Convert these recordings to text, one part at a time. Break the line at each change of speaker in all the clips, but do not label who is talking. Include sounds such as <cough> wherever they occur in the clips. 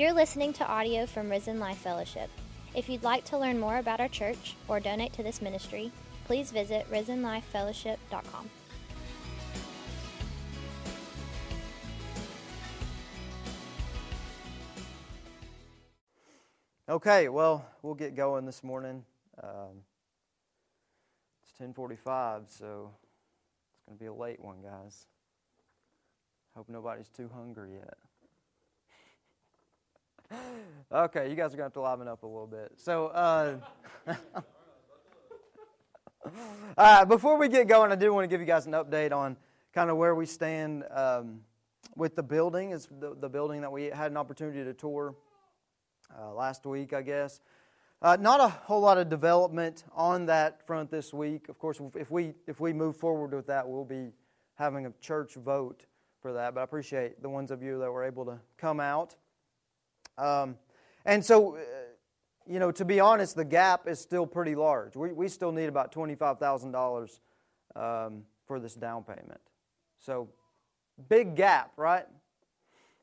You're listening to audio from Risen Life Fellowship. If you'd like to learn more about our church or donate to this ministry, please visit risenlifefellowship.com.
Okay, well, we'll get going this morning. Um, it's 10:45, so it's going to be a late one, guys. Hope nobody's too hungry yet. Okay, you guys are going to have to liven up a little bit. So, uh, <laughs> uh, before we get going, I do want to give you guys an update on kind of where we stand um, with the building. It's the, the building that we had an opportunity to tour uh, last week, I guess. Uh, not a whole lot of development on that front this week. Of course, if we if we move forward with that, we'll be having a church vote for that. But I appreciate the ones of you that were able to come out. Um, and so, uh, you know, to be honest, the gap is still pretty large. We we still need about twenty five thousand um, dollars for this down payment. So, big gap, right?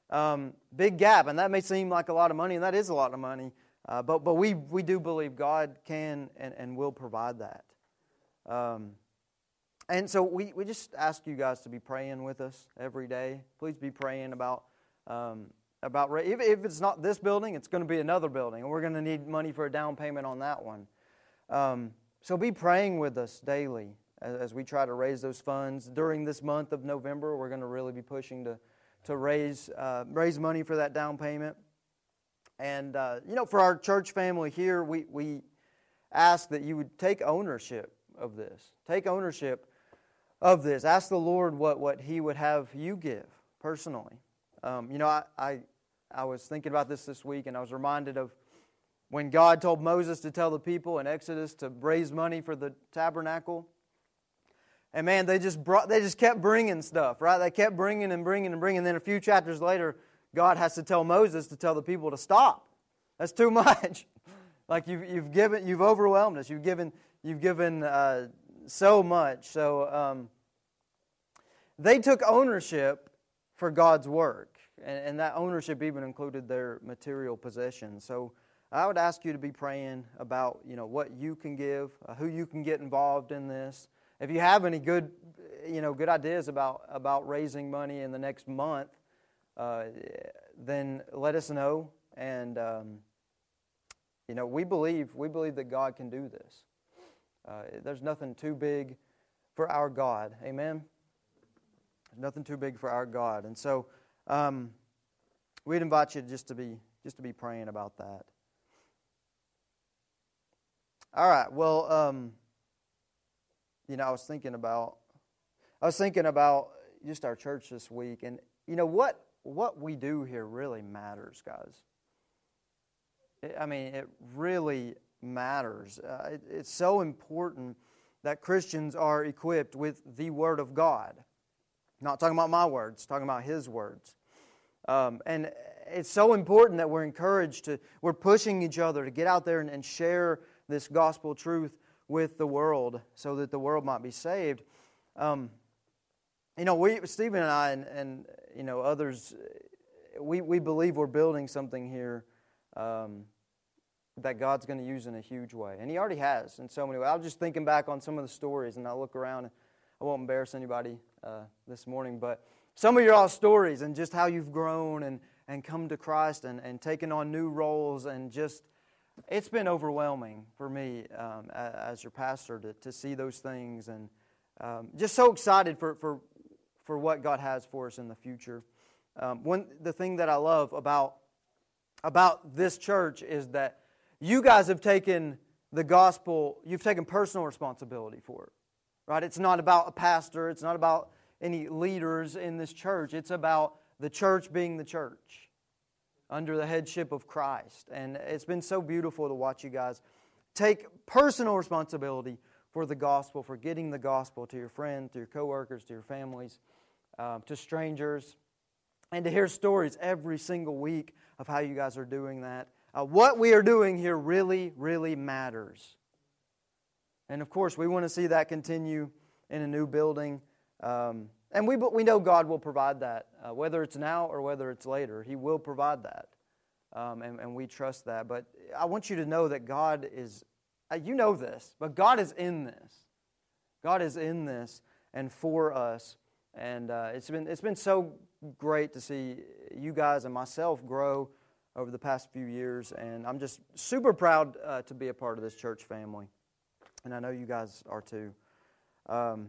Um, big gap, and that may seem like a lot of money, and that is a lot of money. Uh, but but we, we do believe God can and, and will provide that. Um, and so we, we just ask you guys to be praying with us every day. Please be praying about um, about if, if it's not this building, it's going to be another building, and we're going to need money for a down payment on that one. Um, so be praying with us daily as, as we try to raise those funds during this month of November. We're going to really be pushing to to raise uh, raise money for that down payment. And, uh, you know, for our church family here, we, we ask that you would take ownership of this. Take ownership of this. Ask the Lord what, what He would have you give personally. Um, you know, I, I, I was thinking about this this week, and I was reminded of when God told Moses to tell the people in Exodus to raise money for the tabernacle. And man, they just brought, they just kept bringing stuff, right? They kept bringing and bringing and bringing. And then a few chapters later, God has to tell Moses to tell the people to stop. That's too <laughs> much. like you've, you've given, you've overwhelmed us. You've given, you've given uh, so much. So um, they took ownership for God's work, and, and that ownership even included their material possessions. So I would ask you to be praying about, you know, what you can give, uh, who you can get involved in this. If you have any good, you know, good ideas about about raising money in the next month, uh, then let us know. And um, you know, we believe we believe that God can do this. Uh, there's nothing too big for our God. Amen. Nothing too big for our God. And so, um, we'd invite you just to be just to be praying about that. All right. Well, um, you know, I was thinking about I was thinking about just our church this week, and you know what what we do here really matters, guys. I mean, it really matters. Uh, it, it's so important that Christians are equipped with the Word of God. Not talking about my words, talking about His words. Um, and it's so important that we're encouraged to, we're pushing each other to get out there and, and share this gospel truth with the world so that the world might be saved. Um, you know, we, Stephen and I, and, and you know, others, we, we believe we're building something here um, that God's going to use in a huge way. And He already has in so many ways. I was just thinking back on some of the stories, and I look around, I won't embarrass anybody uh, this morning, but some of your all stories and just how you've grown and, and come to Christ and, and taken on new roles and just it's been overwhelming for me um, as your pastor to, to see those things and um, just so excited for, for for what God has for us in the future. Um, one, the thing that I love about, about this church is that you guys have taken the gospel, you've taken personal responsibility for it. Right? It's not about a pastor, it's not about any leaders in this church. It's about the church being the church under the headship of Christ. And it's been so beautiful to watch you guys take personal responsibility for the gospel, for getting the gospel to your friends, to your coworkers, to your families um, to strangers, and to hear stories every single week of how you guys are doing that. Uh, what we are doing here really, really matters. And of course, we want to see that continue in a new building. Um, and we, we know God will provide that, uh, whether it's now or whether it's later. He will provide that. um, and, and we trust that. But I want you to know that God is, uh, you know this, but God is in this. God is in this and for us. And uh, it's, been, it's been so great to see you guys and myself grow over the past few years. And I'm just super proud uh, to be a part of this church family. And I know you guys are too. Um,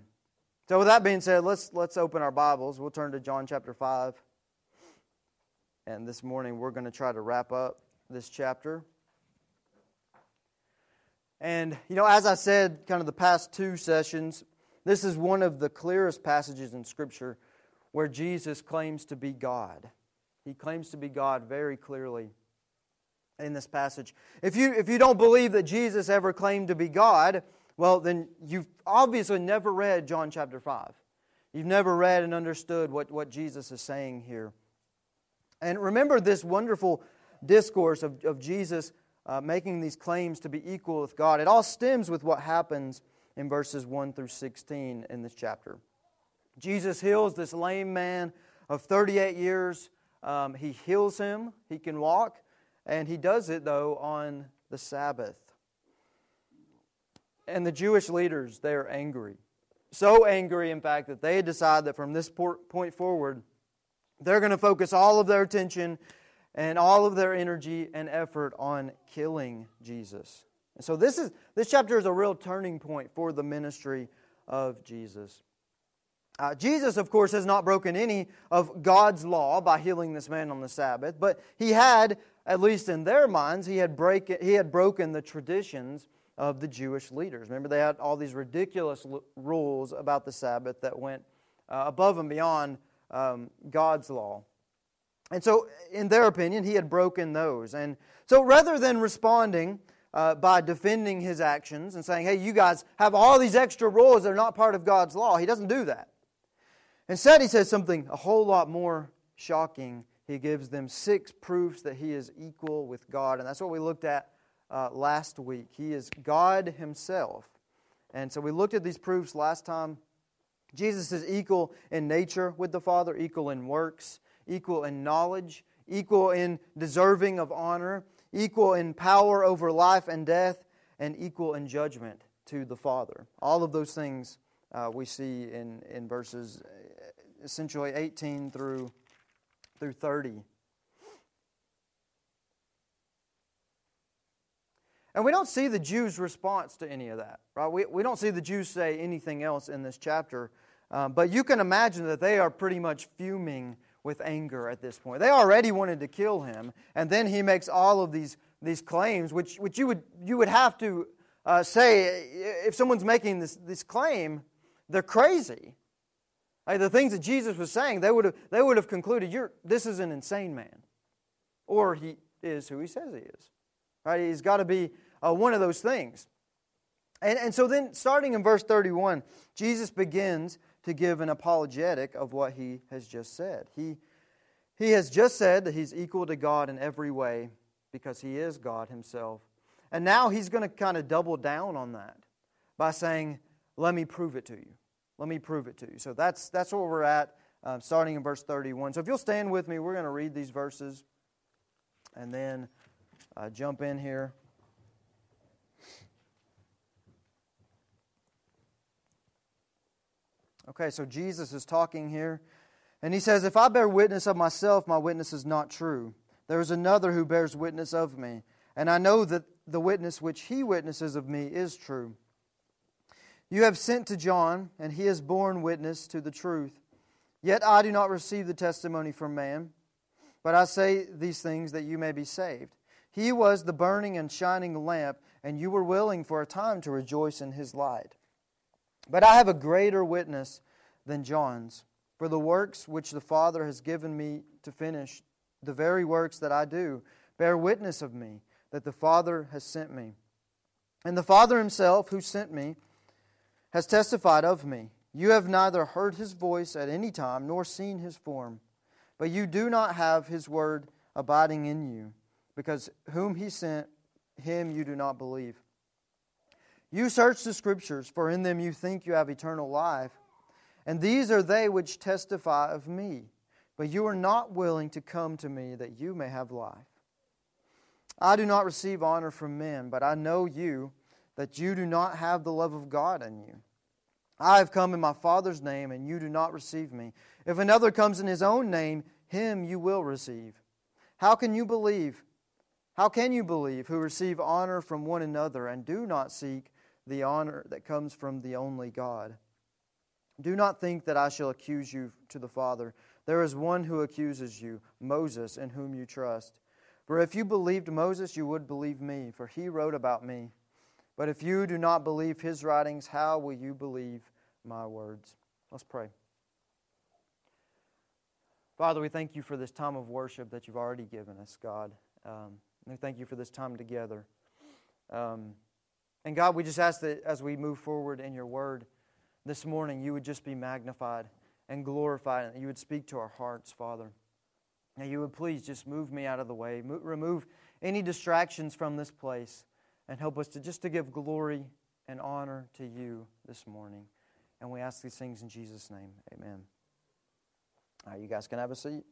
so, with that being said, let's, let's open our Bibles. We'll turn to John chapter 5. And this morning we're going to try to wrap up this chapter. And, you know, as I said, kind of the past two sessions, this is one of the clearest passages in Scripture where Jesus claims to be God. He claims to be God very clearly in this passage. If you, if you don't believe that Jesus ever claimed to be God, well, then you've obviously never read John chapter 5. You've never read and understood what, what Jesus is saying here. And remember this wonderful discourse of, of Jesus uh, making these claims to be equal with God. It all stems with what happens in verses 1 through 16 in this chapter. Jesus heals this lame man of 38 years. Um, he heals him, he can walk, and he does it, though, on the Sabbath. And the Jewish leaders, they're angry. So angry, in fact, that they decide that from this point forward, they're going to focus all of their attention and all of their energy and effort on killing Jesus. And so this is this chapter is a real turning point for the ministry of Jesus. Uh, Jesus, of course, has not broken any of God's law by healing this man on the Sabbath, but he had, at least in their minds, he had, break, he had broken the traditions of the Jewish leaders. Remember, they had all these ridiculous l- rules about the Sabbath that went uh, above and beyond um, God's law. And so, in their opinion, he had broken those. And so, rather than responding uh, by defending his actions and saying, hey, you guys have all these extra rules that are not part of God's law, he doesn't do that. Instead, he says something a whole lot more shocking. He gives them six proofs that he is equal with God. And that's what we looked at uh, last week. He is God himself. And so we looked at these proofs last time. Jesus is equal in nature with the Father, equal in works, equal in knowledge, equal in deserving of honor, equal in power over life and death, and equal in judgment to the Father. All of those things uh, we see in, in verses uh, essentially 18 through, through 30. And we don't see the Jews' response to any of that, right? We, we don't see the Jews say anything else in this chapter. Um, but you can imagine that they are pretty much fuming with anger at this point. They already wanted to kill him, and then he makes all of these, these claims, which, which you, would, you would have to uh, say if someone's making this, this claim, they're crazy. Like the things that Jesus was saying, they would have, they would have concluded, You're, this is an insane man. Or he is who he says he is. Right? He's got to be uh, one of those things. And, and so then, starting in verse 31, Jesus begins to give an apologetic of what he has just said. He, he has just said that he's equal to God in every way because he is God himself. And now he's going to kind of double down on that by saying, Let me prove it to you. Let me prove it to you. So that's, that's where we're at, uh, starting in verse 31. So if you'll stand with me, we're going to read these verses and then uh, jump in here. Okay, so Jesus is talking here, and he says, If I bear witness of myself, my witness is not true. There is another who bears witness of me, and I know that the witness which he witnesses of me is true. You have sent to John, and he has borne witness to the truth. Yet I do not receive the testimony from man, but I say these things that you may be saved. He was the burning and shining lamp, and you were willing for a time to rejoice in his light. But I have a greater witness than John's. For the works which the Father has given me to finish, the very works that I do, bear witness of me that the Father has sent me. And the Father himself, who sent me, has testified of me. You have neither heard his voice at any time nor seen his form, but you do not have his word abiding in you, because whom he sent, him you do not believe. You search the Scriptures, for in them you think you have eternal life. And these are they which testify of me. But you are not willing to come to me that you may have life. I do not receive honor from men, but I know you, that you do not have the love of God in you. I have come in my Father's name, and you do not receive me. If another comes in his own name, him you will receive. How can you believe? How can you believe who receive honor from one another and do not seek the honor that comes from the only God? Do not think that I shall accuse you to the Father. There is one who accuses you, Moses, in whom you trust. For if you believed Moses, you would believe me, for he wrote about me. But if you do not believe his writings, how will you believe my words? Let's pray. Father, we thank you for this time of worship that you've already given us, God. Um, we thank you for this time together. Um, and God, we just ask that as we move forward in your word this morning, you would just be magnified and glorified, and you would speak to our hearts, Father. Now, you would please just move me out of the way, remove any distractions from this place, and help us to just to give glory and honor to you this morning. And we ask these things in Jesus' name. Amen. All right, you guys can have a seat.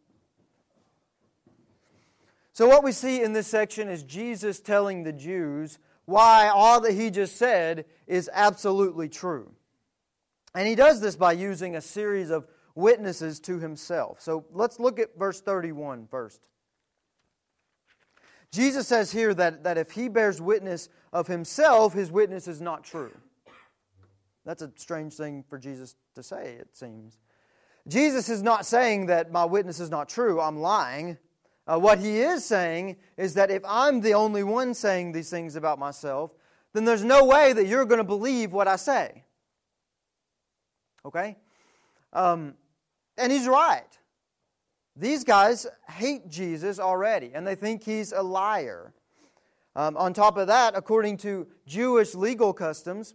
So, what we see in this section is Jesus telling the Jews why all that he just said is absolutely true. And he does this by using a series of witnesses to himself. So let's look at verse 31 first. Jesus says here that, that if he bears witness of himself, his witness is not true. That's a strange thing for Jesus to say, it seems. Jesus is not saying that my witness is not true, I'm lying. Uh, what he is saying is that if I'm the only one saying these things about myself, then there's no way that you're going to believe what I say. Okay? Um, and he's right. These guys hate Jesus already, and they think he's a liar. Um, on top of that, according to Jewish legal customs,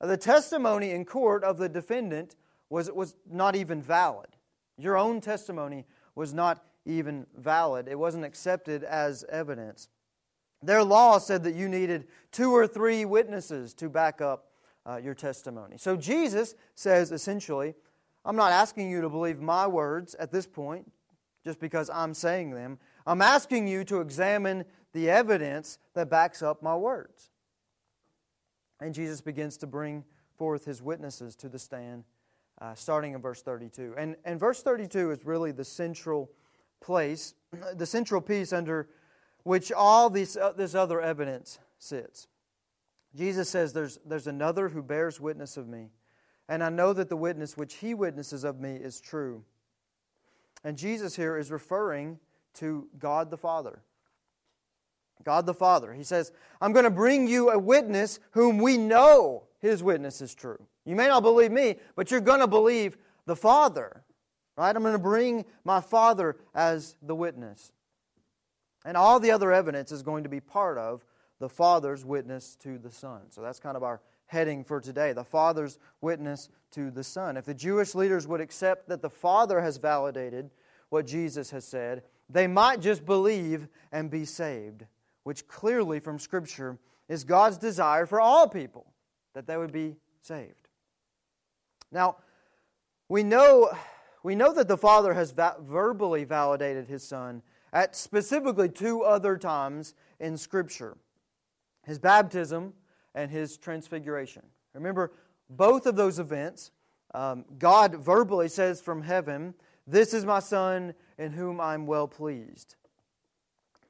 the testimony in court of the defendant was, was not even valid. Your own testimony was not even valid, it wasn't accepted as evidence. Their law said that you needed two or three witnesses to back up uh, your testimony. So Jesus says essentially, I'm not asking you to believe my words at this point just because I'm saying them. I'm asking you to examine the evidence that backs up my words. And Jesus begins to bring forth his witnesses to the stand, uh, starting in verse 32. And, and verse 32 is really the central place, <clears throat> the central piece under which all this, uh, this other evidence sits. Jesus says, there's, there's another who bears witness of me and I know that the witness which he witnesses of me is true. And Jesus here is referring to God the Father. God the Father. He says, I'm going to bring you a witness whom we know his witness is true. You may not believe me, but you're going to believe the Father. Right? I'm going to bring my Father as the witness. And all the other evidence is going to be part of the Father's witness to the Son. So that's kind of our heading for today the Father's witness to the Son. If the Jewish leaders would accept that the Father has validated what Jesus has said, they might just believe and be saved, which clearly from Scripture is God's desire for all people, that they would be saved. Now, we know, we know that the Father has va- verbally validated His Son at specifically two other times in Scripture His baptism and his transfiguration. Remember, both of those events, um, God verbally says from heaven, This is my Son in whom I'm well pleased.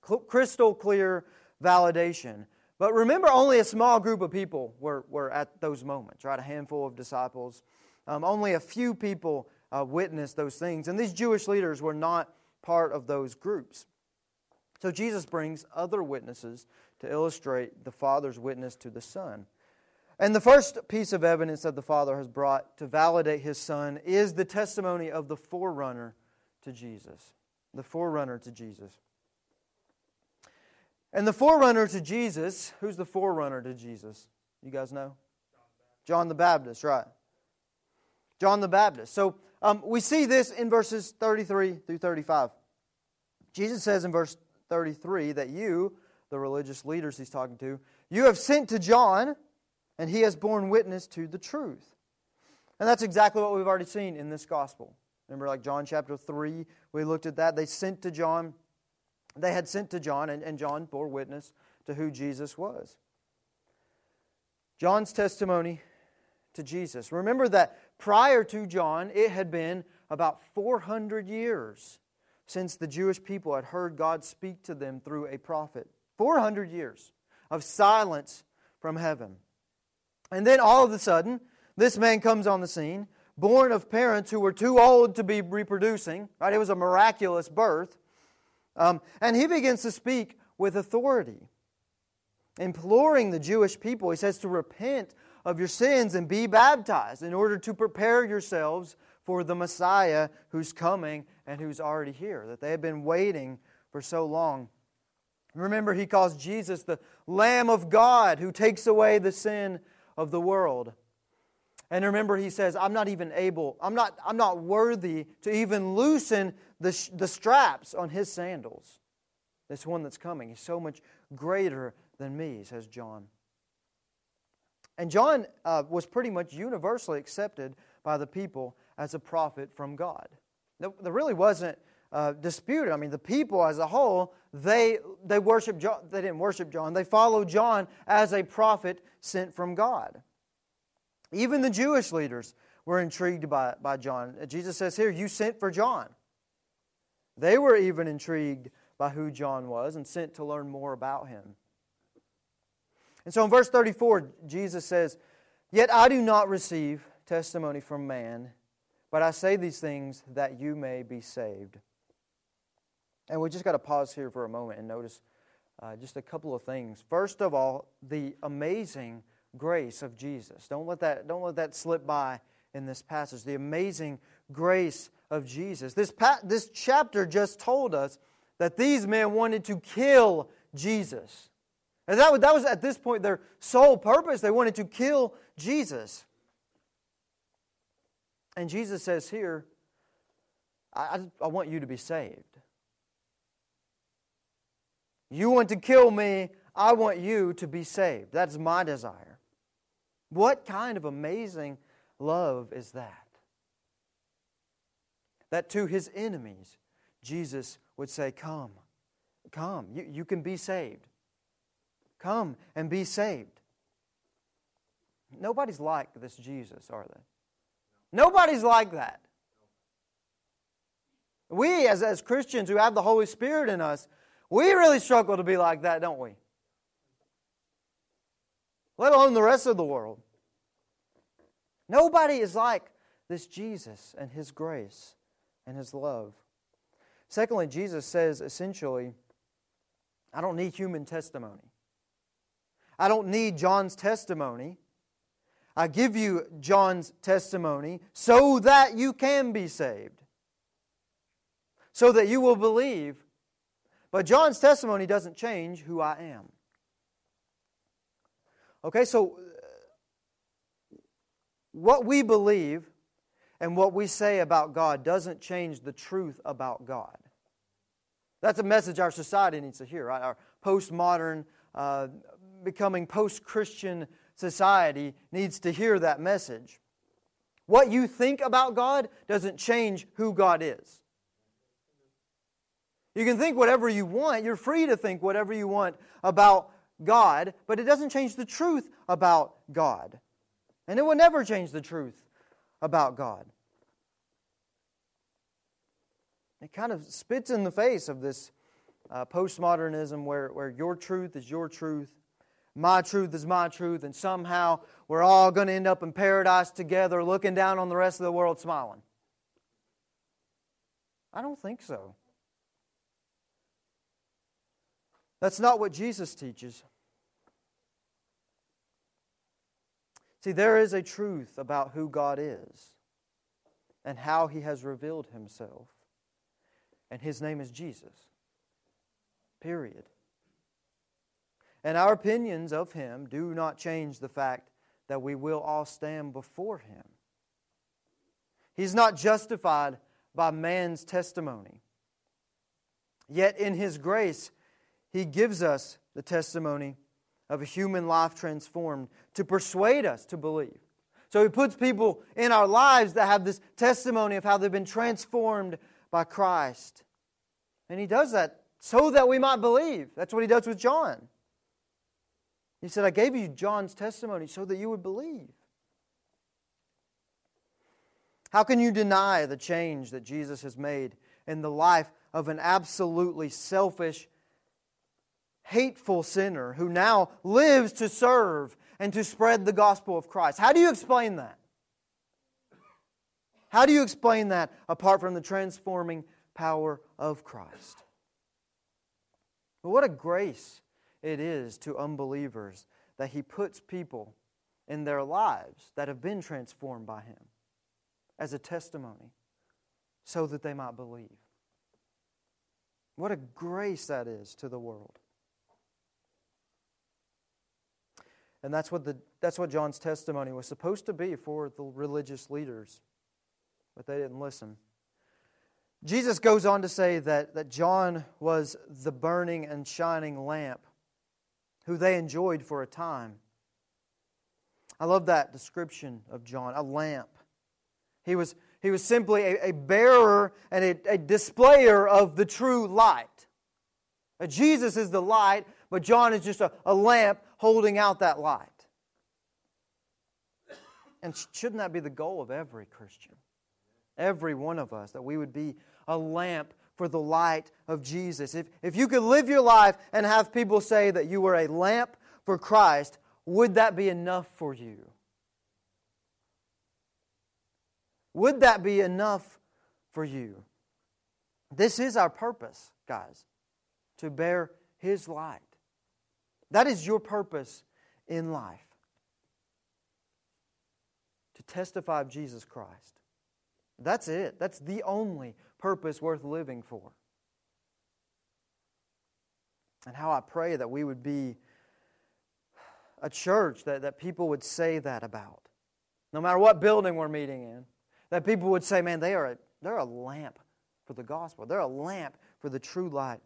crystal clear validation. But remember, only a small group of people were, were at those moments, right? A handful of disciples. Um, only a few people uh, witnessed those things. And these Jewish leaders were not part of those groups. So Jesus brings other witnesses to illustrate the Father's witness to the Son. And the first piece of evidence that the Father has brought to validate his Son is the testimony of the forerunner to Jesus. The forerunner to Jesus. And the forerunner to Jesus, who's the forerunner to Jesus? You guys know? John the Baptist, right. John the Baptist. So um, we see this in verses 33 through 35. Jesus says in verse 33 that you, the religious leaders he's talking to, you have sent to John, and he has borne witness to the truth. And that's exactly what we've already seen in this gospel. Remember, like John chapter 3, we looked at that. They sent to John, they had sent to John, and, and John bore witness to who Jesus was. John's testimony to Jesus. Remember that prior to John, it had been about 400 years since the Jewish people had heard God speak to them through a prophet. 400 years of silence from heaven. And then all of a sudden, this man comes on the scene, born of parents who were too old to be reproducing. Right? It was a miraculous birth. Um, and he begins to speak with authority, imploring the Jewish people. He says to repent of your sins and be baptized in order to prepare yourselves for the Messiah who's coming and who's already here, that they have been waiting for so long. Remember, he calls Jesus the Lamb of God who takes away the sin of the world. And remember, he says, I'm not even able, I'm not, I'm not worthy to even loosen the, the straps on his sandals. This one that's coming. He's so much greater than me, says John. And John uh, was pretty much universally accepted by the people as a prophet from God. There really wasn't uh, disputed. I mean, the people as a whole, they, they worship John. They didn't worship John. They followed John as a prophet sent from God. Even the Jewish leaders were intrigued by, by John. Jesus says here, You sent for John. They were even intrigued by who John was and sent to learn more about him. And so in verse 34, Jesus says, Yet I do not receive testimony from man, but I say these things that you may be saved. And we just got to pause here for a moment and notice uh, just a couple of things. First of all, the amazing grace of Jesus. Don't let that, don't let that slip by in this passage. The amazing grace of Jesus. This, pa- this chapter just told us that these men wanted to kill Jesus. And that, that was at this point their sole purpose. They wanted to kill Jesus. And Jesus says here, I, I want you to be saved. You want to kill me, I want you to be saved. That's my desire. What kind of amazing love is that? That to his enemies, Jesus would say, Come, come, you, you can be saved. Come and be saved. Nobody's like this Jesus, are they? Nobody's like that. We, as, as Christians who have the Holy Spirit in us, we really struggle to be like that, don't we? Let alone the rest of the world. Nobody is like this Jesus and his grace and his love. Secondly, Jesus says essentially, I don't need human testimony. I don't need John's testimony. I give you John's testimony so that you can be saved, so that you will believe but John's testimony doesn't change who I am. Okay, so what we believe and what we say about God doesn't change the truth about God. That's a message our society needs to hear, right? Our postmodern, uh, becoming post Christian society needs to hear that message. What you think about God doesn't change who God is. You can think whatever you want. You're free to think whatever you want about God, but it doesn't change the truth about God. And it will never change the truth about God. It kind of spits in the face of this uh, postmodernism where, where your truth is your truth, my truth is my truth, and somehow we're all going to end up in paradise together looking down on the rest of the world smiling. I don't think so. That's not what Jesus teaches. See, there is a truth about who God is and how he has revealed himself. And his name is Jesus. Period. And our opinions of him do not change the fact that we will all stand before him. He's not justified by man's testimony. Yet in his grace, he gives us the testimony of a human life transformed to persuade us to believe. So he puts people in our lives that have this testimony of how they've been transformed by Christ. And he does that so that we might believe. That's what he does with John. He said, I gave you John's testimony so that you would believe. How can you deny the change that Jesus has made in the life of an absolutely selfish, hateful sinner who now lives to serve and to spread the gospel of Christ? How do you explain that? How do you explain that apart from the transforming power of Christ? But what a grace it is to unbelievers that He puts people in their lives that have been transformed by Him as a testimony so that they might believe. What a grace that is to the world. And that's what, the, that's what John's testimony was supposed to be for the religious leaders, but they didn't listen. Jesus goes on to say that, that John was the burning and shining lamp who they enjoyed for a time. I love that description of John a lamp. He was, he was simply a, a bearer and a, a displayer of the true light. Jesus is the light, but John is just a, a lamp holding out that light. And shouldn't that be the goal of every Christian? Every one of us, that we would be a lamp for the light of Jesus. If, if you could live your life and have people say that you were a lamp for Christ, would that be enough for you? Would that be enough for you? This is our purpose, guys, to bear His light. That is your purpose in life to testify of Jesus Christ. That's it. That's the only purpose worth living for. And how I pray that we would be a church that, that people would say that about. No matter what building we're meeting in, that people would say, man, they are a, they're a lamp for the gospel. They're a lamp for the true light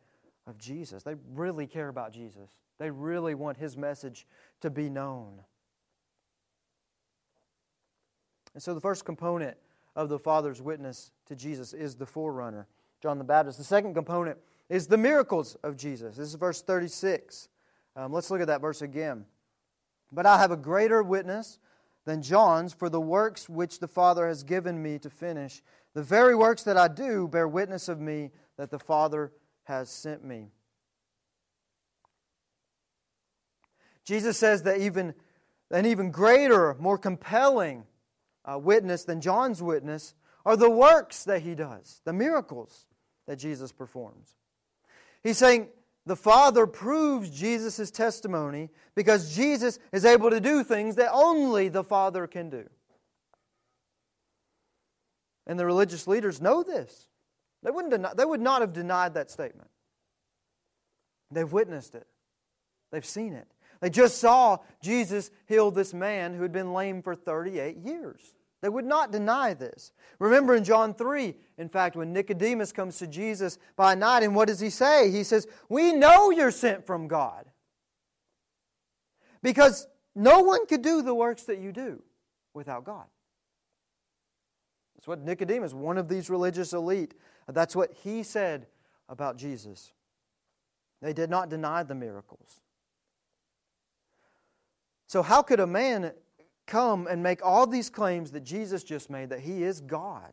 of Jesus. They really care about Jesus. They really want his message to be known. And so the first component of the Father's witness to Jesus is the forerunner, John the Baptist. The second component is the miracles of Jesus. This is verse 36. Um, let's look at that verse again. But I have a greater witness than John's, for the works which the Father has given me to finish, the very works that I do bear witness of me that the Father has sent me. Jesus says that even an even greater, more compelling uh, witness than John's witness are the works that he does, the miracles that Jesus performs. He's saying the Father proves Jesus' testimony because Jesus is able to do things that only the Father can do. And the religious leaders know this. They, wouldn't deny, they would not have denied that statement. They've witnessed it, they've seen it. They just saw Jesus heal this man who had been lame for 38 years. They would not deny this. Remember in John 3, in fact, when Nicodemus comes to Jesus by night, and what does he say? He says, We know you're sent from God. Because no one could do the works that you do without God. That's what Nicodemus, one of these religious elite, that's what he said about Jesus. They did not deny the miracles. So, how could a man come and make all these claims that Jesus just made that he is God?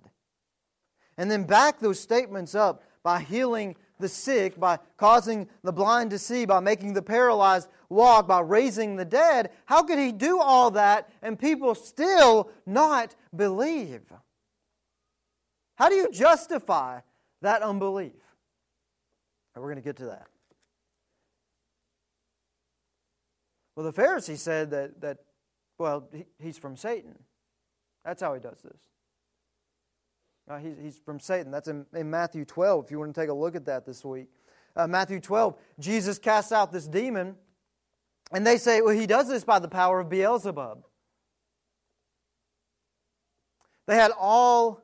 And then back those statements up by healing the sick, by causing the blind to see, by making the paralyzed walk, by raising the dead. How could he do all that and people still not believe? How do you justify that unbelief? And we're going to get to that. Well, the Pharisee said that, that well, he, he's from Satan. That's how he does this. Uh, he's, he's from Satan. That's in, in Matthew 12, if you want to take a look at that this week. Uh, Matthew 12, Jesus casts out this demon, and they say, well, he does this by the power of Beelzebub. They had all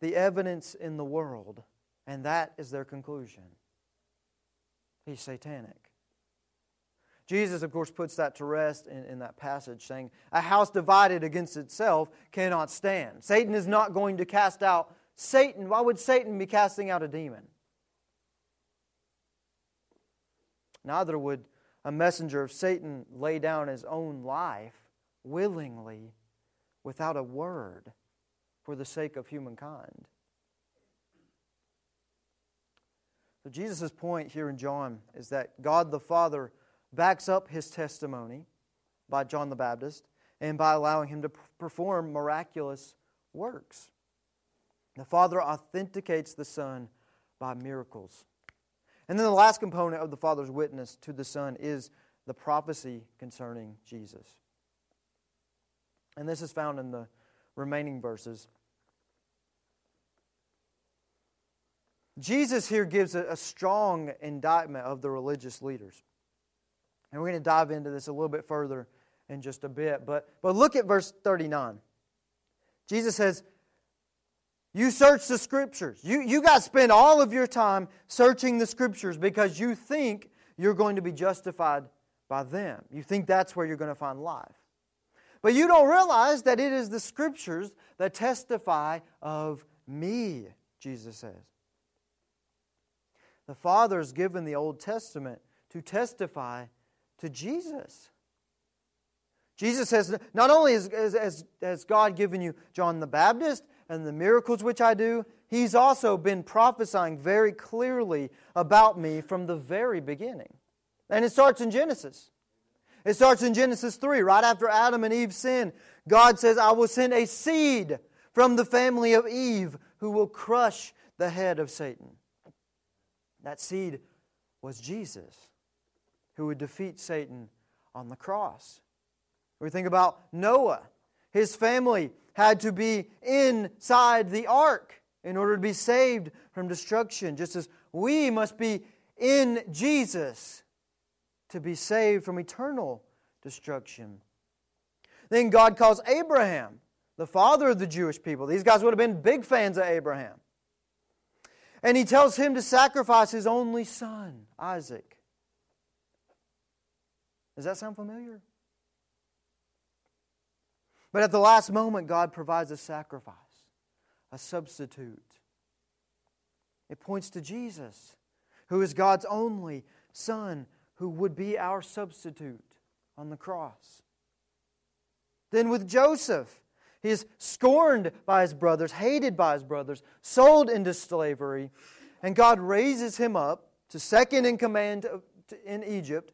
the evidence in the world, and that is their conclusion. He's satanic. Jesus, of course, puts that to rest in, in, that passage, saying, A house divided against itself cannot stand. Satan is not going to cast out Satan. Why would Satan be casting out a demon? neither would a messenger of Satan lay down his own life willingly without a word for the sake of humankind. So, Jesus' point here in John is that God the Father backs up his testimony by John the Baptist and by allowing him to perform miraculous works. The Father authenticates the Son by miracles. And then the last component of the Father's witness to the Son is the prophecy concerning Jesus. And this is found in the remaining verses. Jesus here gives a, strong indictment of the religious leaders. And we're going to dive into this a little bit further in just a bit. But, but look at verse 39. Jesus says, you search the scriptures. You, you got to spend all of your time searching the scriptures because you think you're going to be justified by them. You think that's where you're going to find life. But you don't realize that it is the scriptures that testify of me, Jesus says. The Father has given the Old Testament to testify to Jesus. Jesus says, not only has, has, has God given you John the Baptist, and the miracles which I do, he's also been prophesying very clearly about me from the very beginning. And it starts in Genesis. It starts in Genesis 3, right after Adam and Eve sin. God says, I will send a seed from the family of Eve who will crush the head of Satan. That seed was Jesus, who would defeat Satan on the cross. We think about Noah. His family had to be inside the ark in order to be saved from destruction, just as we must be in Jesus to be saved from eternal destruction. Then God calls Abraham, the father of the Jewish people. These guys would have been big fans of Abraham. And he tells him to sacrifice his only son, Isaac. Does that sound familiar? But at the last moment, God provides a sacrifice, a substitute. It points to Jesus, who is God's only Son, who would be our substitute on the cross. Then with Joseph, he is scorned by his brothers, hated by his brothers, sold into slavery, and God raises him up to second in command in Egypt.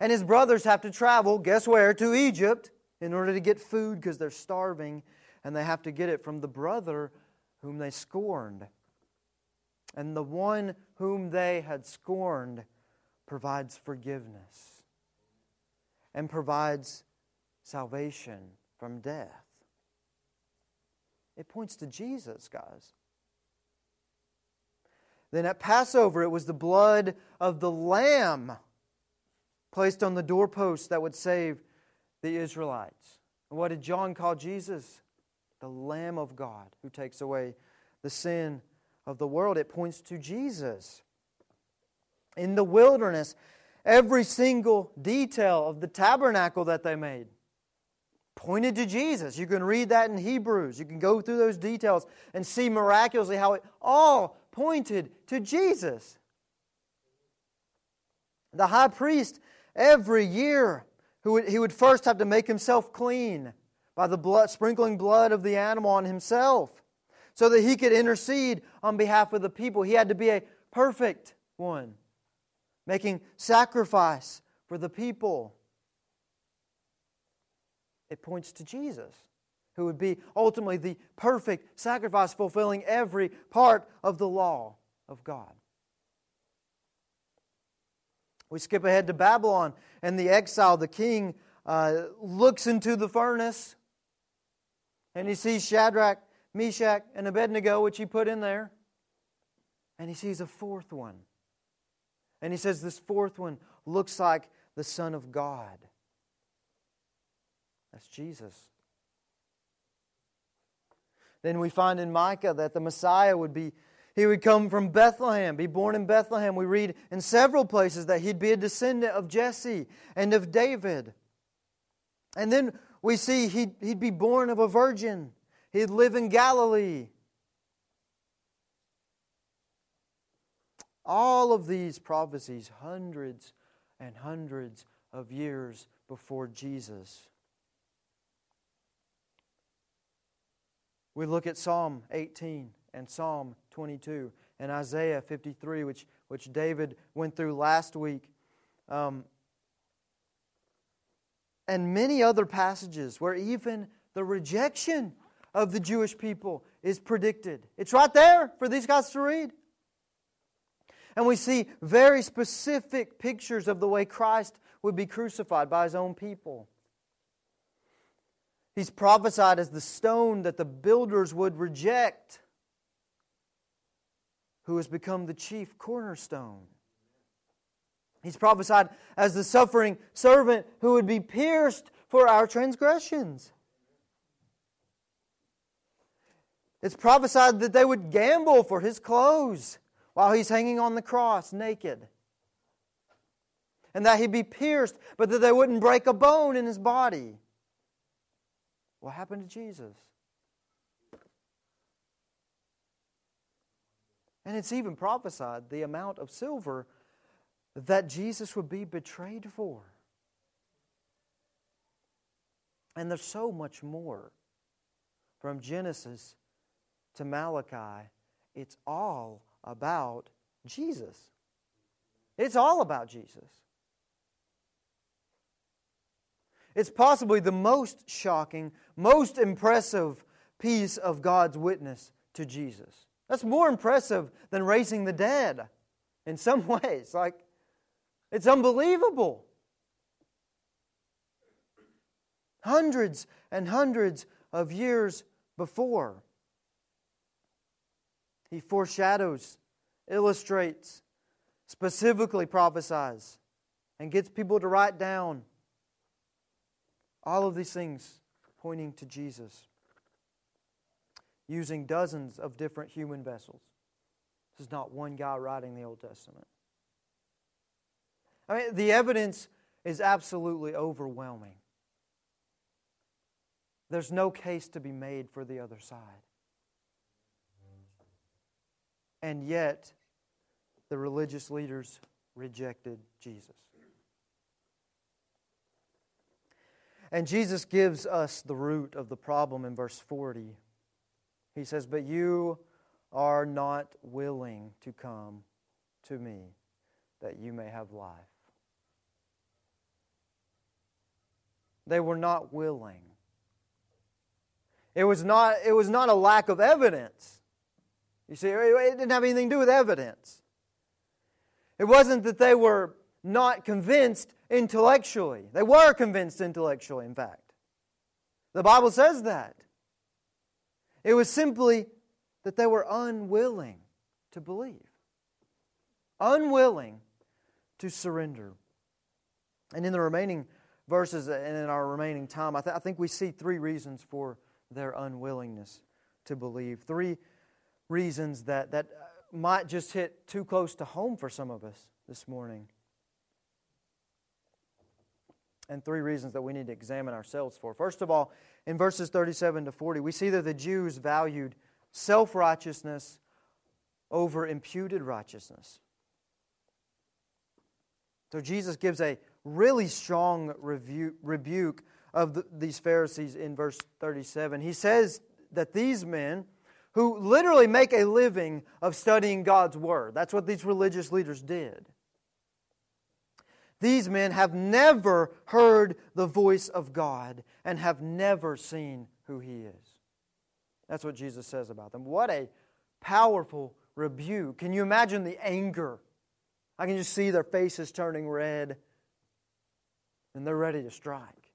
And his brothers have to travel, guess where? To Egypt in order to get food because they're starving and they have to get it from the brother whom they scorned. And the one whom they had scorned provides forgiveness and provides salvation from death. It points to Jesus, guys. Then at Passover, it was the blood of the Lamb placed on the doorpost that would save the Israelites. And what did John call Jesus? The Lamb of God who takes away the sin of the world. It points to Jesus. In the wilderness, every single detail of the tabernacle that they made pointed to Jesus. You can read that in Hebrews. You can go through those details and see miraculously how it all pointed to Jesus. The high priest every year would, he would first have to make himself clean by the blood, sprinkling blood of the animal on himself so that he could intercede on behalf of the people. He had to be a perfect one, making sacrifice for the people. It points to Jesus, who would be ultimately the perfect sacrifice, fulfilling every part of the law of God. We skip ahead to Babylon and the exile. The king uh, looks into the furnace and he sees Shadrach, Meshach, and Abednego, which he put in there. And he sees a fourth one. And he says, This fourth one looks like the Son of God. That's Jesus. Then we find in Micah that the Messiah would be he would come from Bethlehem, be born in Bethlehem. We read in several places that he'd be a descendant of Jesse and of David. And then we see he'd, he'd be born of a virgin, he'd live in Galilee. All of these prophecies, hundreds and hundreds of years before Jesus. We look at Psalm 18 and Psalm 22 and Isaiah 53, which, which David went through last week. Um, and many other passages where even the rejection of the Jewish people is predicted. It's right there for these guys to read. And we see very specific pictures of the way Christ would be crucified by his own people. He's prophesied as the stone that the builders would reject, who has become the chief cornerstone. He's prophesied as the suffering servant who would be pierced for our transgressions. It's prophesied that they would gamble for his clothes while he's hanging on the cross naked. And that he'd be pierced, but that they wouldn't break a bone in his body. What happened to Jesus? And it's even prophesied the amount of silver that Jesus would be betrayed for. And there's so much more. From Genesis to Malachi, it's all about Jesus. It's all about Jesus. It's possibly the most shocking, most impressive piece of God's witness to Jesus. That's more impressive than raising the dead in some <laughs> ways. Like, it's unbelievable. Hundreds and hundreds of years before. He foreshadows, illustrates, specifically prophesies, and gets people to write down all of these things pointing to Jesus, using dozens of different human vessels. This is not one guy writing the Old Testament. I mean, the evidence is absolutely overwhelming. There's no case to be made for the other side. And yet, the religious leaders rejected Jesus. And Jesus gives us the root of the problem in verse 40. He says, But you are not willing to come to me that you may have life. They were not willing. It was not, it was not a lack of evidence. You see, it didn't have anything to do with evidence. It wasn't that they were not convinced intellectually. They were convinced intellectually, in fact. The Bible says that. It was simply that they were unwilling to believe, unwilling to surrender. And in the remaining verses and in our remaining time, I, th- I think we see three reasons for their unwillingness to believe. Three reasons that, that uh, might just hit too close to home for some of us this morning. And three reasons that we need to examine ourselves for. First of all, in verses 37 to 40, we see that the Jews valued self righteousness over imputed righteousness. So Jesus gives a really strong review, rebuke of the, these Pharisees in verse 37. He says that these men, who literally make a living of studying God's Word, that's what these religious leaders did. These men have never heard the voice of God and have never seen who He is. That's what Jesus says about them. What a powerful rebuke. Can you imagine the anger? I can just see their faces turning red and they're ready to strike.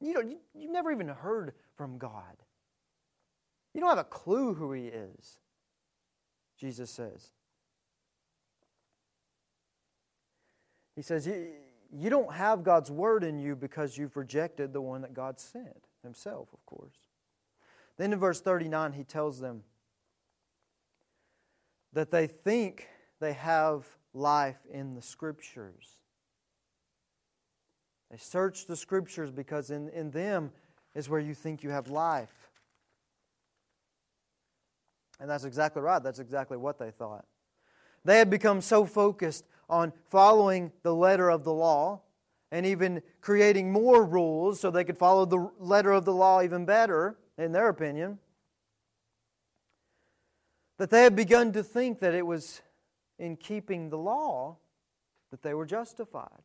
You know, you, you've never even heard from God. You don't have a clue who He is, Jesus says. He says, you, don't have God's word in you because you've rejected the one that God sent, Himself, of course. Then in verse 39, He tells them that they think they have life in the Scriptures. They search the Scriptures because in, in them is where you think you have life. And that's exactly right. That's exactly what they thought. They had become so focused on following the letter of the law and even creating more rules so they could follow the letter of the law even better, in their opinion, that they had begun to think that it was in keeping the law that they were justified.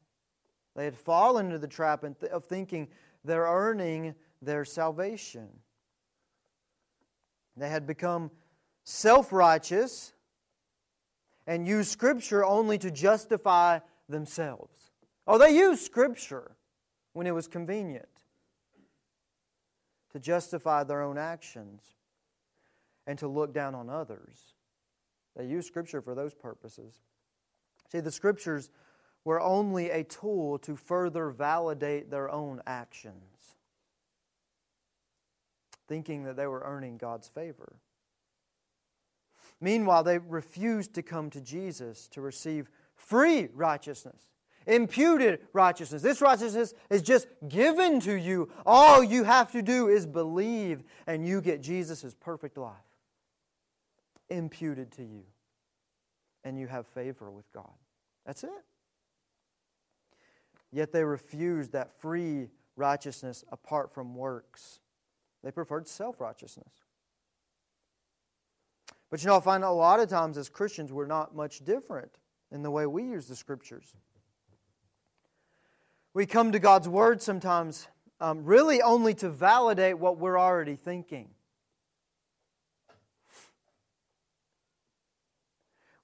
They had fallen into the trap of thinking they're earning their salvation. They had become self righteous and use Scripture only to justify themselves. Oh, they used Scripture when it was convenient to justify their own actions and to look down on others. They used Scripture for those purposes. See, the Scriptures were only a tool to further validate their own actions, thinking that they were earning God's favor. Meanwhile, they refused to come to Jesus to receive free righteousness, imputed righteousness. This righteousness is just given to you. All you have to do is believe, and you get Jesus' perfect life imputed to you. And you have favor with God. That's it. Yet they refused that free righteousness apart from works. They preferred self righteousness. But you know, I find a lot of times as Christians, we're not much different in the way we use the scriptures. We come to God's Word sometimes um, really only to validate what we're already thinking.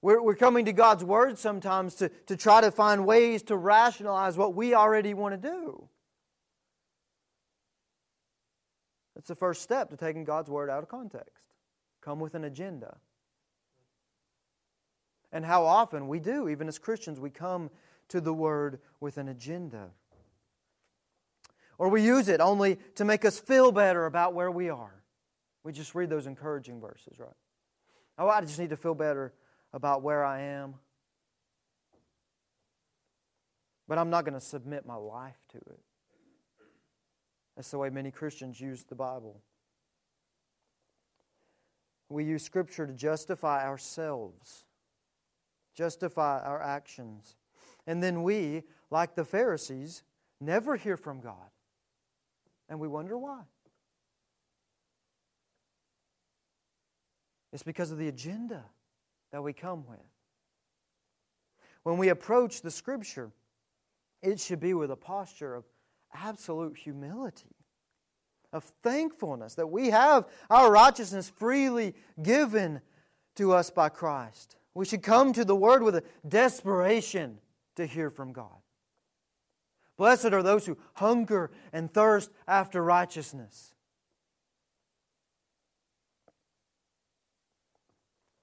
We're, we're coming to God's Word sometimes to, to try to find ways to rationalize what we already want to do. That's the first step to taking God's Word out of context come with an agenda. And how often we do, even as Christians, we come to the Word with an agenda. Or we use it only to make us feel better about where we are. We just read those encouraging verses, right? Oh, I just need to feel better about where I am. But I'm not going to submit my life to it. That's the way many Christians use the Bible. We use Scripture to justify ourselves, justify our actions. And then we, like the Pharisees, never hear from God. And we wonder why. It's because of the agenda that we come with. When we approach the Scripture, it should be with a posture of absolute humility of thankfulness that we have our righteousness freely given to us by Christ. We should come to the Word with a desperation to hear from God. Blessed are those who hunger and thirst after righteousness.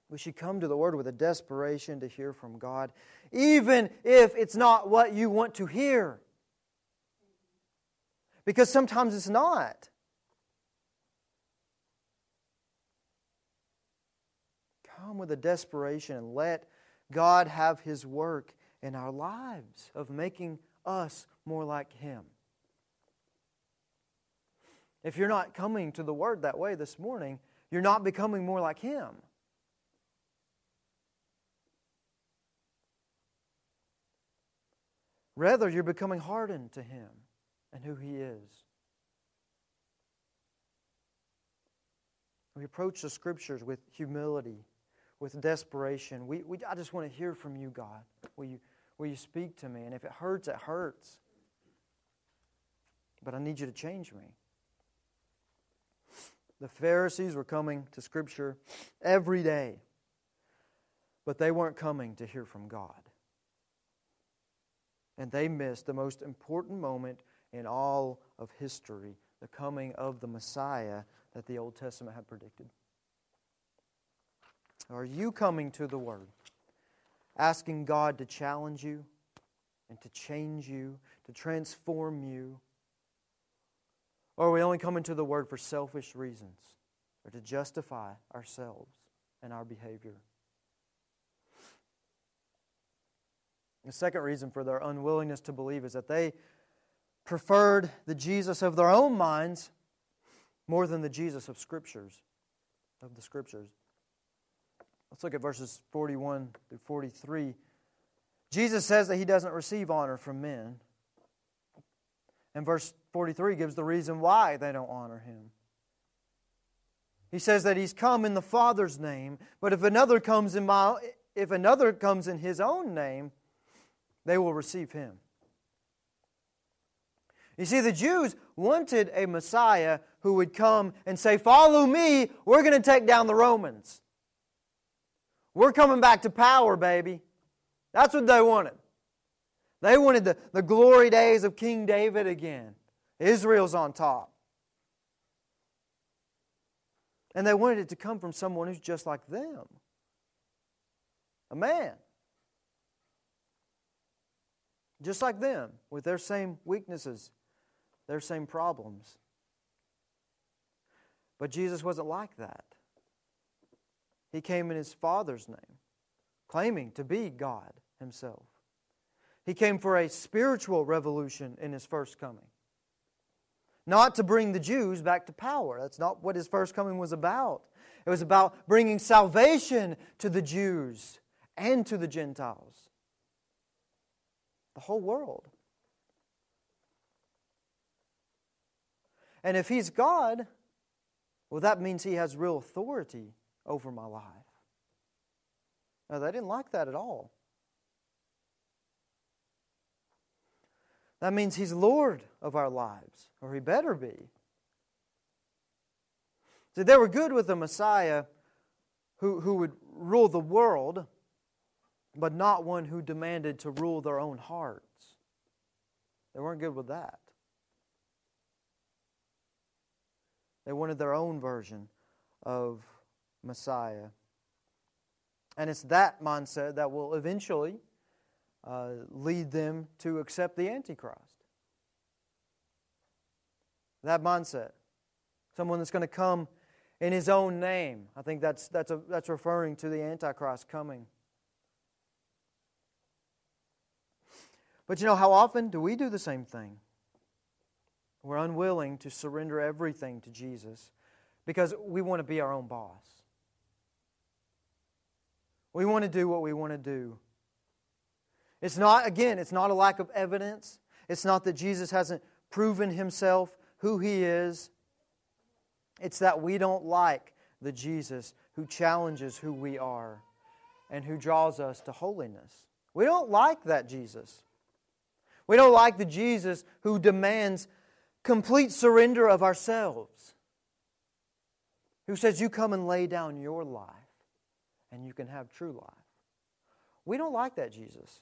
We should come to the Word with a desperation to hear from God, even if it's not what you want to hear. Because sometimes it's not. Come with a desperation and let God have His work in our lives of making us more like Him. If you're not coming to the Word that way this morning, you're not becoming more like Him. Rather, you're becoming hardened to Him and who He is. We approach the Scriptures with humility with desperation. We, we, I just want to hear from you, God. Will you, will you speak to me? And if it hurts, it hurts. But I need you to change me. The Pharisees were coming to Scripture every day, but they weren't coming to hear from God. And they missed the most important moment in all of history the coming of the Messiah that the Old Testament had predicted. Are you coming to the Word, asking God to challenge you and to change you, to transform you? Or are we only coming to the Word for selfish reasons or to justify ourselves and our behavior? The second reason for their unwillingness to believe is that they preferred the Jesus of their own minds more than the Jesus of scriptures of the scriptures. Let's look at verses 41 through 43. Jesus says that he doesn't receive honor from men. And verse 43 gives the reason why they don't honor him. He says that he's come in the Father's name, but if another comes in my if another comes in his own name, they will receive him. You see, the Jews wanted a Messiah who would come and say, Follow me, we're going to take down the Romans. We're coming back to power, baby. That's what they wanted. They wanted the, the glory days of King David again. Israel's on top. And they wanted it to come from someone who's just like them a man. Just like them, with their same weaknesses, their same problems. But Jesus wasn't like that. He came in his Father's name, claiming to be God himself. He came for a spiritual revolution in his first coming. Not to bring the Jews back to power. That's not what his first coming was about. It was about bringing salvation to the Jews and to the Gentiles. The whole world. And if he's God, well, that means he has real authority over my life. Now, they didn't like that at all. That means he's Lord of our lives, or he better be. See, they were good with a Messiah who, who would rule the world, but not one who demanded to rule their own hearts. They weren't good with that. They wanted their own version of Messiah. And it's that mindset that will eventually uh, lead them to accept the Antichrist. That mindset. Someone that's going to come in his own name. I think that's, that's, a, that's referring to the Antichrist coming. But you know, how often do we do the same thing? We're unwilling to surrender everything to Jesus because we want to be our own boss. We want to do what we want to do. It's not, again, it's not a lack of evidence. It's not that Jesus hasn't proven himself who he is. It's that we don't like the Jesus who challenges who we are and who draws us to holiness. We don't like that Jesus. We don't like the Jesus who demands complete surrender of ourselves, who says, You come and lay down your life and you can have true life. We don't like that Jesus.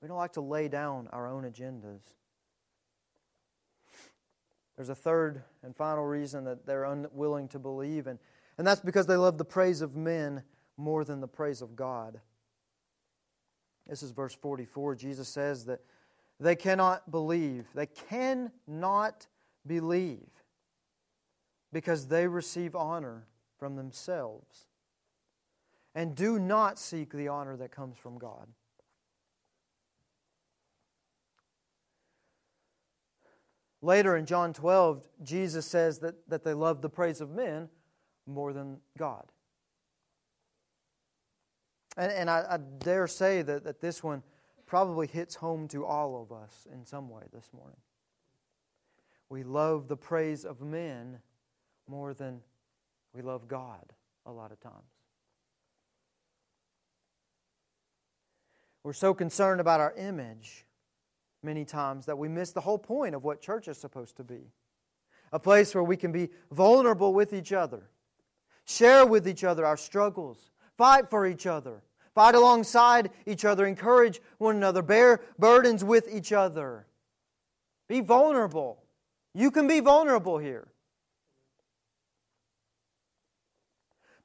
We don't like to lay down our own agendas. There's a third and final reason that they're unwilling to believe, and, and that's because they love the praise of men more than the praise of God. This is verse 44. Jesus says that they cannot believe. They cannot believe because they receive honor from themselves and do not seek the honor that comes from God. Later in John 12, Jesus says that, that they love the praise of men more than God. And, and I, I dare say that, that this one probably hits home to all of us in some way this morning. We love the praise of men more than we love God a lot of times. We're so concerned about our image many times that we miss the whole point of what church is supposed to be a place where we can be vulnerable with each other, share with each other our struggles, fight for each other, fight alongside each other, encourage one another, bear burdens with each other. Be vulnerable. You can be vulnerable here.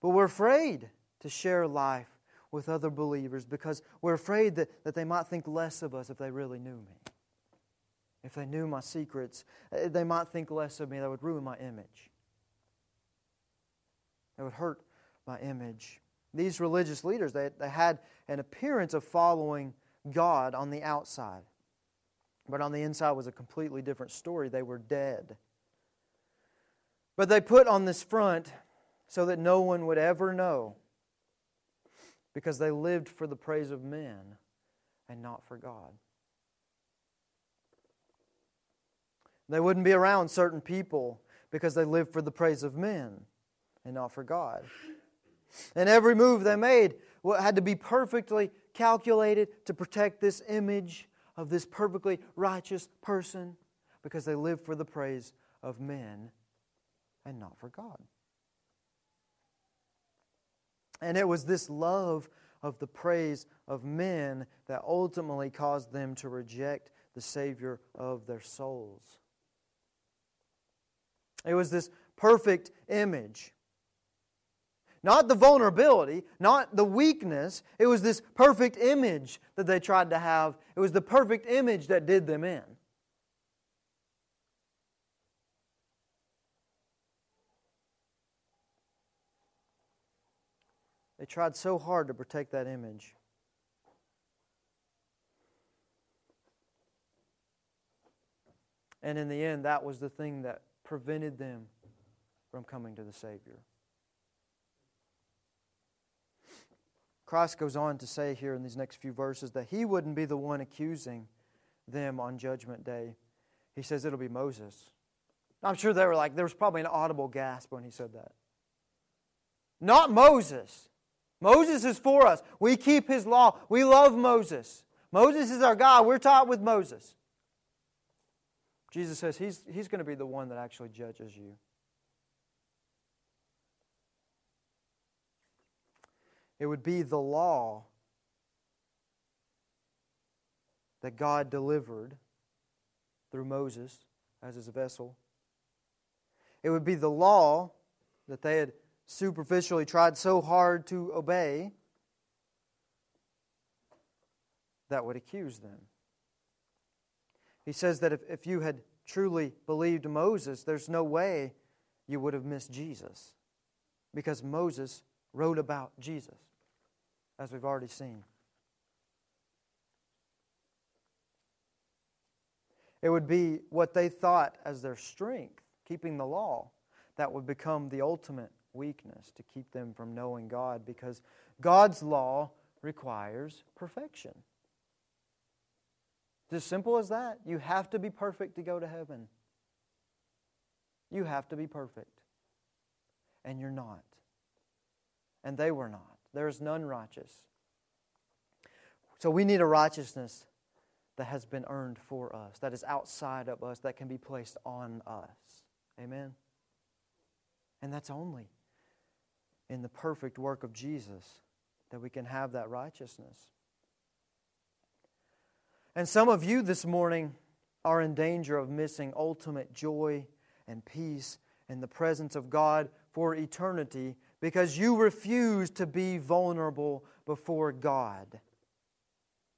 But we're afraid to share life with other believers because we're afraid that, that they might think less of us if they really knew me. If they knew my secrets, eh, they might think less of me. That would ruin my image. That would hurt my image. These religious leaders, they, they had an appearance of following God on the outside. But on the inside was a completely different story. They were dead. But they put on this front so that no one would ever know because they lived for the praise of men and not for God. They wouldn't be around certain people because they lived for the praise of men and not for God. And every move they made had to be perfectly calculated to protect this image of this perfectly righteous person because they lived for the praise of men and not for God. And it was this love of the praise of men that ultimately caused them to reject the Savior of their souls. It was this perfect image not the vulnerability, not the weakness. It was this perfect image that they tried to have. It was the perfect image that did them in. They tried so hard to protect that image. And in the end, that was the thing that prevented them from coming to the Savior. Christ goes on to say here in these next few verses that he wouldn't be the one accusing them on Judgment Day. He says it'll be Moses. I'm sure they were like, there was probably an audible gasp when he said that. Not Moses. Moses is for us. We keep his law. We love Moses. Moses is our God. We're taught with Moses. Jesus says he's, he's going to be the one that actually judges you. It would be the law that God delivered through Moses as his vessel. It would be the law that they had superficially tried so hard to obey that would accuse them. He says that if, if you had truly believed Moses, there's no way you would have missed Jesus because Moses wrote about Jesus as we've already seen. It would be what they thought as their strength, keeping the law, that would become the ultimate weakness to keep them from knowing God because God's law requires perfection. It's as simple as that. You have to be perfect to go to heaven. You have to be perfect. And you're not. And they were not. There is none righteous. So we need a righteousness that has been earned for us, that is outside of us, that can be placed on us. Amen? And that's only in the perfect work of Jesus that we can have that righteousness. And some of you this morning are in danger of missing ultimate joy and peace in the presence of God for eternity because you refuse to be vulnerable before God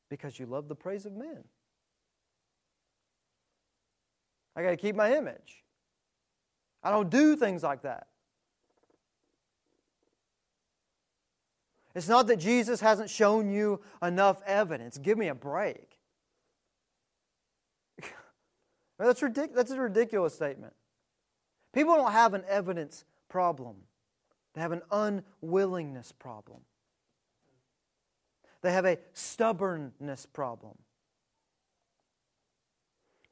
because you love the praise of men. I got to keep my image. I don't do things like that. It's not that Jesus hasn't shown you enough evidence. Give me a break. <laughs> that's, ridic- that's a ridiculous statement. People don't have an evidence problem. They have an unwillingness problem. They have a stubbornness problem.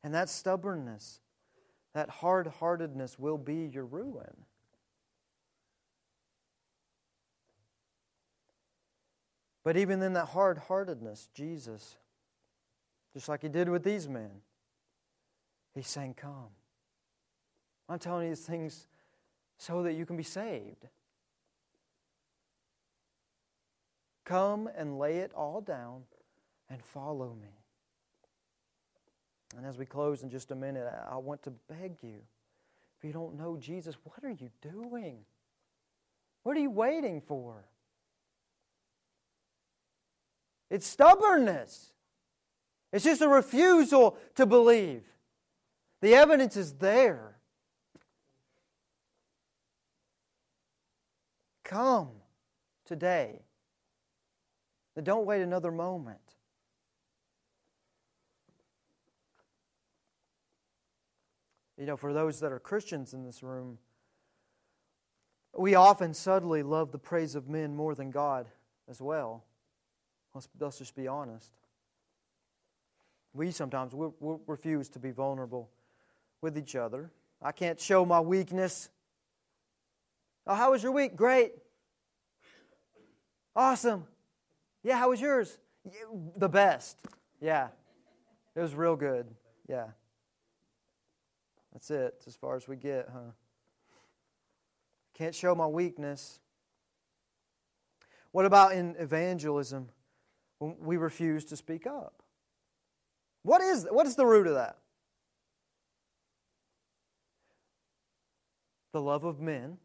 And that stubbornness, that hard heartedness will be your ruin. But even in that hard heartedness, Jesus, just like he did with these men, he's saying, Come. I'm telling you these things so that you can be saved. Come and lay it all down and follow me. And as we close in just a minute, I want to beg you if you don't know Jesus, what are you doing? What are you waiting for? It's stubbornness. It's just a refusal to believe. The evidence is there. Come today. Then don't wait another moment. You know, for those that are Christians in this room, we often subtly love the praise of men more than God as well. Let's, let's just be honest. We sometimes we, we refuse to be vulnerable with each other. I can't show my weakness. Oh, how was your week? Great. Awesome. Yeah, how was yours? The best. Yeah. It was real good. Yeah. That's it, as far as we get, huh? Can't show my weakness. What about in evangelism when we refuse to speak up? What is, what is the root of that? The love of men,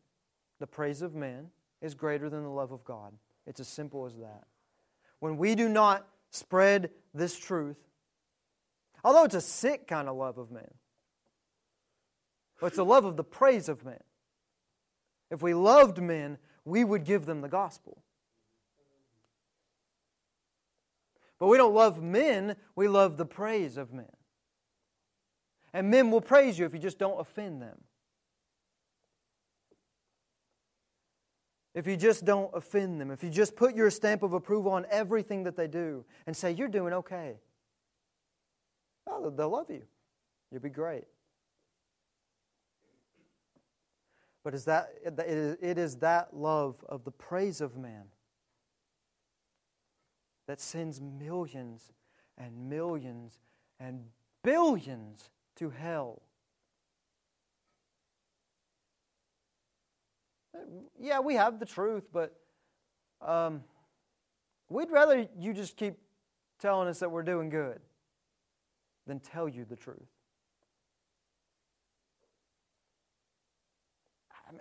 the praise of men, is greater than the love of God. It's as simple as that. When we do not spread this truth, although it's a sick kind of love of men, but it's the love of the praise of men. If we loved men, we would give them the gospel. But we don't love men, we love the praise of men. And men will praise you if you just don't offend them. If you just don't offend them, if you just put your stamp of approval on everything that they do and say, You're doing okay, oh, they'll love you. You'll be great. But is that, it is that love of the praise of man that sends millions and millions and billions to hell. Yeah, we have the truth, but um, we'd rather you just keep telling us that we're doing good than tell you the truth. I mean,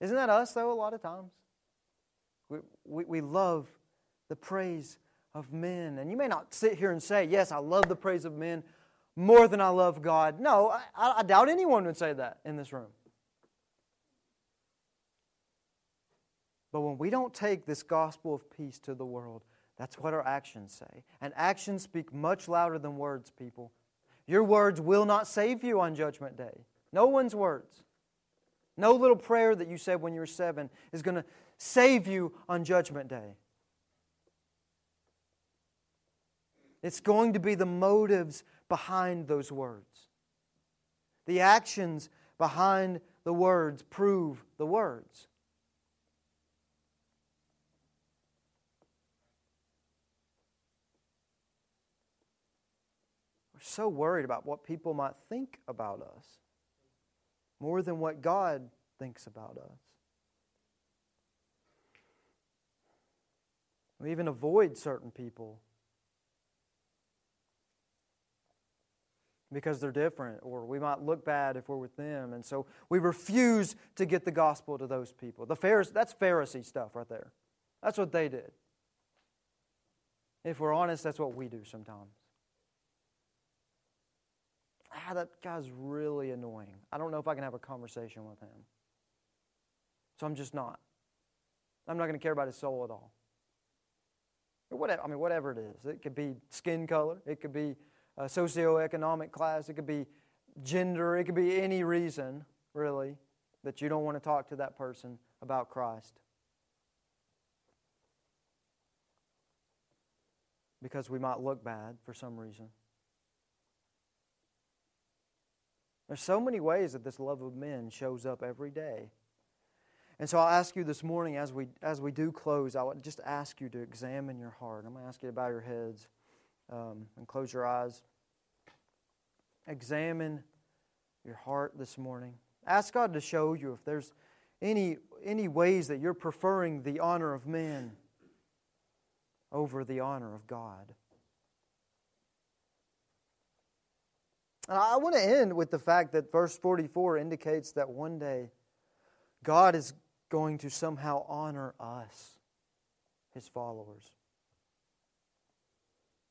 Isn't that us, though, a lot of times? We, we, we love the praise of men. And you may not sit here and say, Yes, I love the praise of men more than I love God. No, I, I doubt anyone would say that in this room. But when we don't take this gospel of peace to the world, that's what our actions say. And actions speak much louder than words, people. Your words will not save you on Judgment Day. No one's words. No little prayer that you said when you were seven is going to save you on Judgment Day. It's going to be the motives behind those words. The actions behind the words prove the words. We're so worried about what people might think about us more than what God thinks about us. We even avoid certain people because they're different, or we might look bad if we're with them. And so we refuse to get the gospel to those people. The Pharisees, that's Pharisee stuff right there. That's what they did. If we're honest, that's what we do sometimes ah, that guy's really annoying. I don't know if I can have a conversation with him. So I'm just not. I'm not going to care about his soul at all. Or whatever, I mean, whatever it is. It could be skin color, it could be a socioeconomic class, it could be gender, it could be any reason, really, that you don't want to talk to that person about Christ. Because we might look bad for some reason. There's so many ways that this love of men shows up every day. And so I'll ask you this morning as we, as we do close, I would just ask you to examine your heart. I'm going to ask you to bow your heads um, and close your eyes. Examine your heart this morning. Ask God to show you if there's any, any ways that you're preferring the honor of men over the honor of God. And I want to end with the fact that verse 44 indicates that one day God is going to somehow honor us, his followers.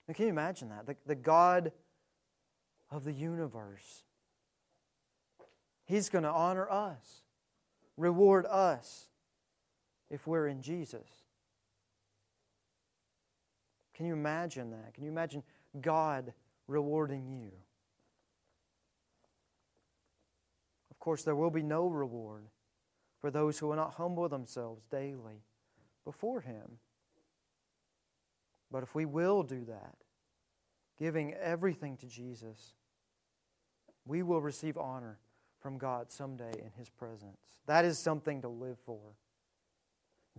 Now, can you imagine that? The, the God of the universe. He's going to honor us, reward us if we're in Jesus. Can you imagine that? Can you imagine God rewarding you? Of course, there will be no reward for those who will not humble themselves daily before Him. But if we will do that, giving everything to Jesus, we will receive honor from God someday in His presence. That is something to live for.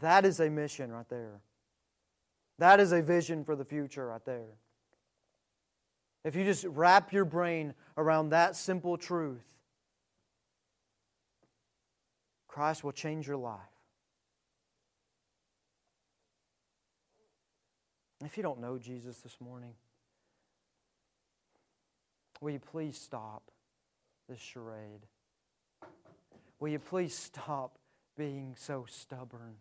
That is a mission right there. That is a vision for the future right there. If you just wrap your brain around that simple truth, Christ will change your life. If you don't know Jesus this morning, will you please stop this charade? Will you please stop being so stubborn?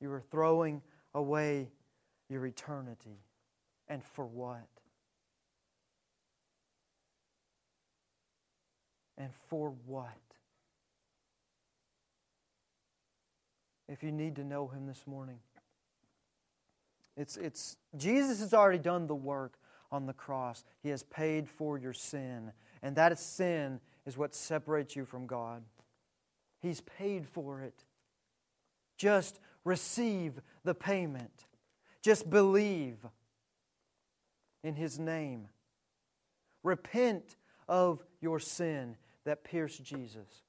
You are throwing away your eternity. And for what? And for what? If you need to know Him this morning, it's, it's, Jesus has already done the work on the cross. He has paid for your sin. And that sin is what separates you from God. He's paid for it. Just receive the payment. Just believe in His name. Repent of your sin that pierced Jesus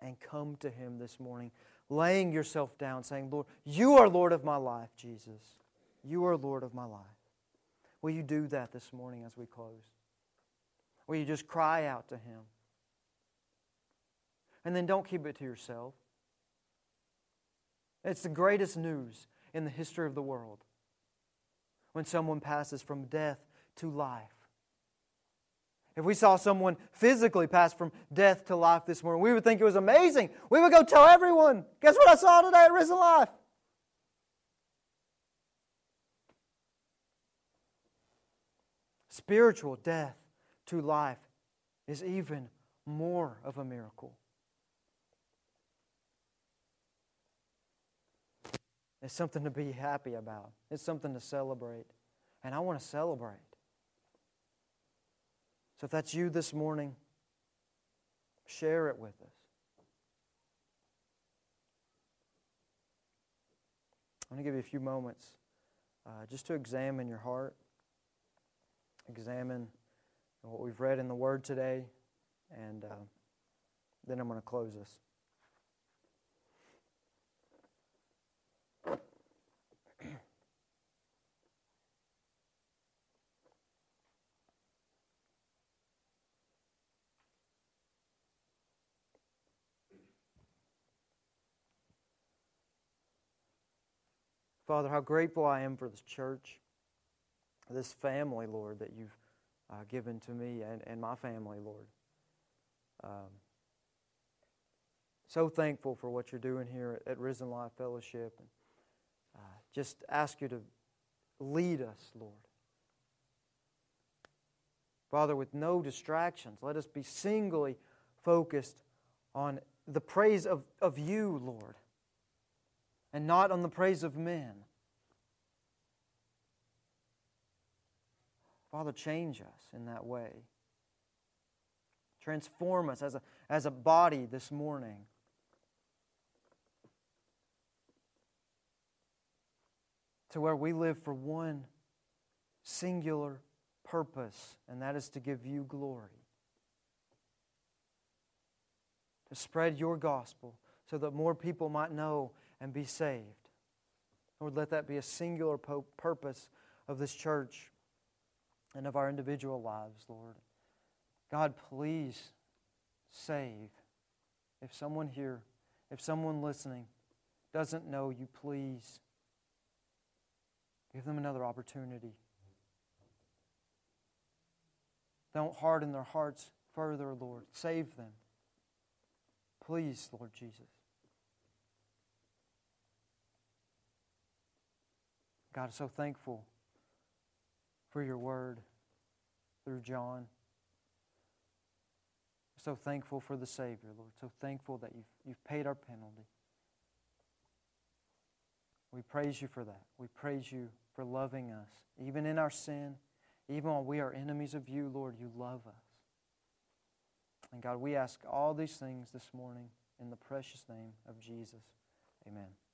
and come to Him this morning laying yourself down, saying, Lord, you are Lord of my life, Jesus. You are Lord of my life. Will you do that this morning as we close? Will you just cry out to Him? And then don't keep it to yourself. It's the greatest news in the history of the world when someone passes from death to life. If we saw someone physically pass from death to life this morning, we would think it was amazing. We would go tell everyone, guess what I saw today at Risen Life? Spiritual death to life is even more of a miracle. It's something to be happy about. It's something to celebrate. And I want to celebrate. So if that's you this morning, share it with us. I'm going to give you a few moments uh, just to examine your heart, examine what we've read in the Word today, and uh, then I'm going to close this. Father, how grateful I am for this church, this family, Lord, that you've uh, given to me and, and my family, Lord. Um, so thankful for what you're doing here at, at Risen Life Fellowship. And, uh, just ask you to lead us, Lord. Father, with no distractions, let us be singly focused on the praise of, of you, Lord and not on the praise of men. Father, change us in that way. Transform us as a, as a body this morning. To where we live for one singular purpose, and that is to give you glory. To spread your gospel so that more people might know and be saved. Lord, let that be a singular purpose of this church and of our individual lives, Lord. God, please save. If someone here, if someone listening doesn't know you, please give them another opportunity. Don't harden their hearts further, Lord. Save them. Please, Lord Jesus. God, I'm so thankful for your word through John. So thankful for the Savior, Lord. So thankful that you've, you've paid our penalty. We praise you for that. We praise you for loving us. Even in our sin, even while we are enemies of you, Lord, you love us. And God, we ask all these things this morning In the precious name of Jesus, amen.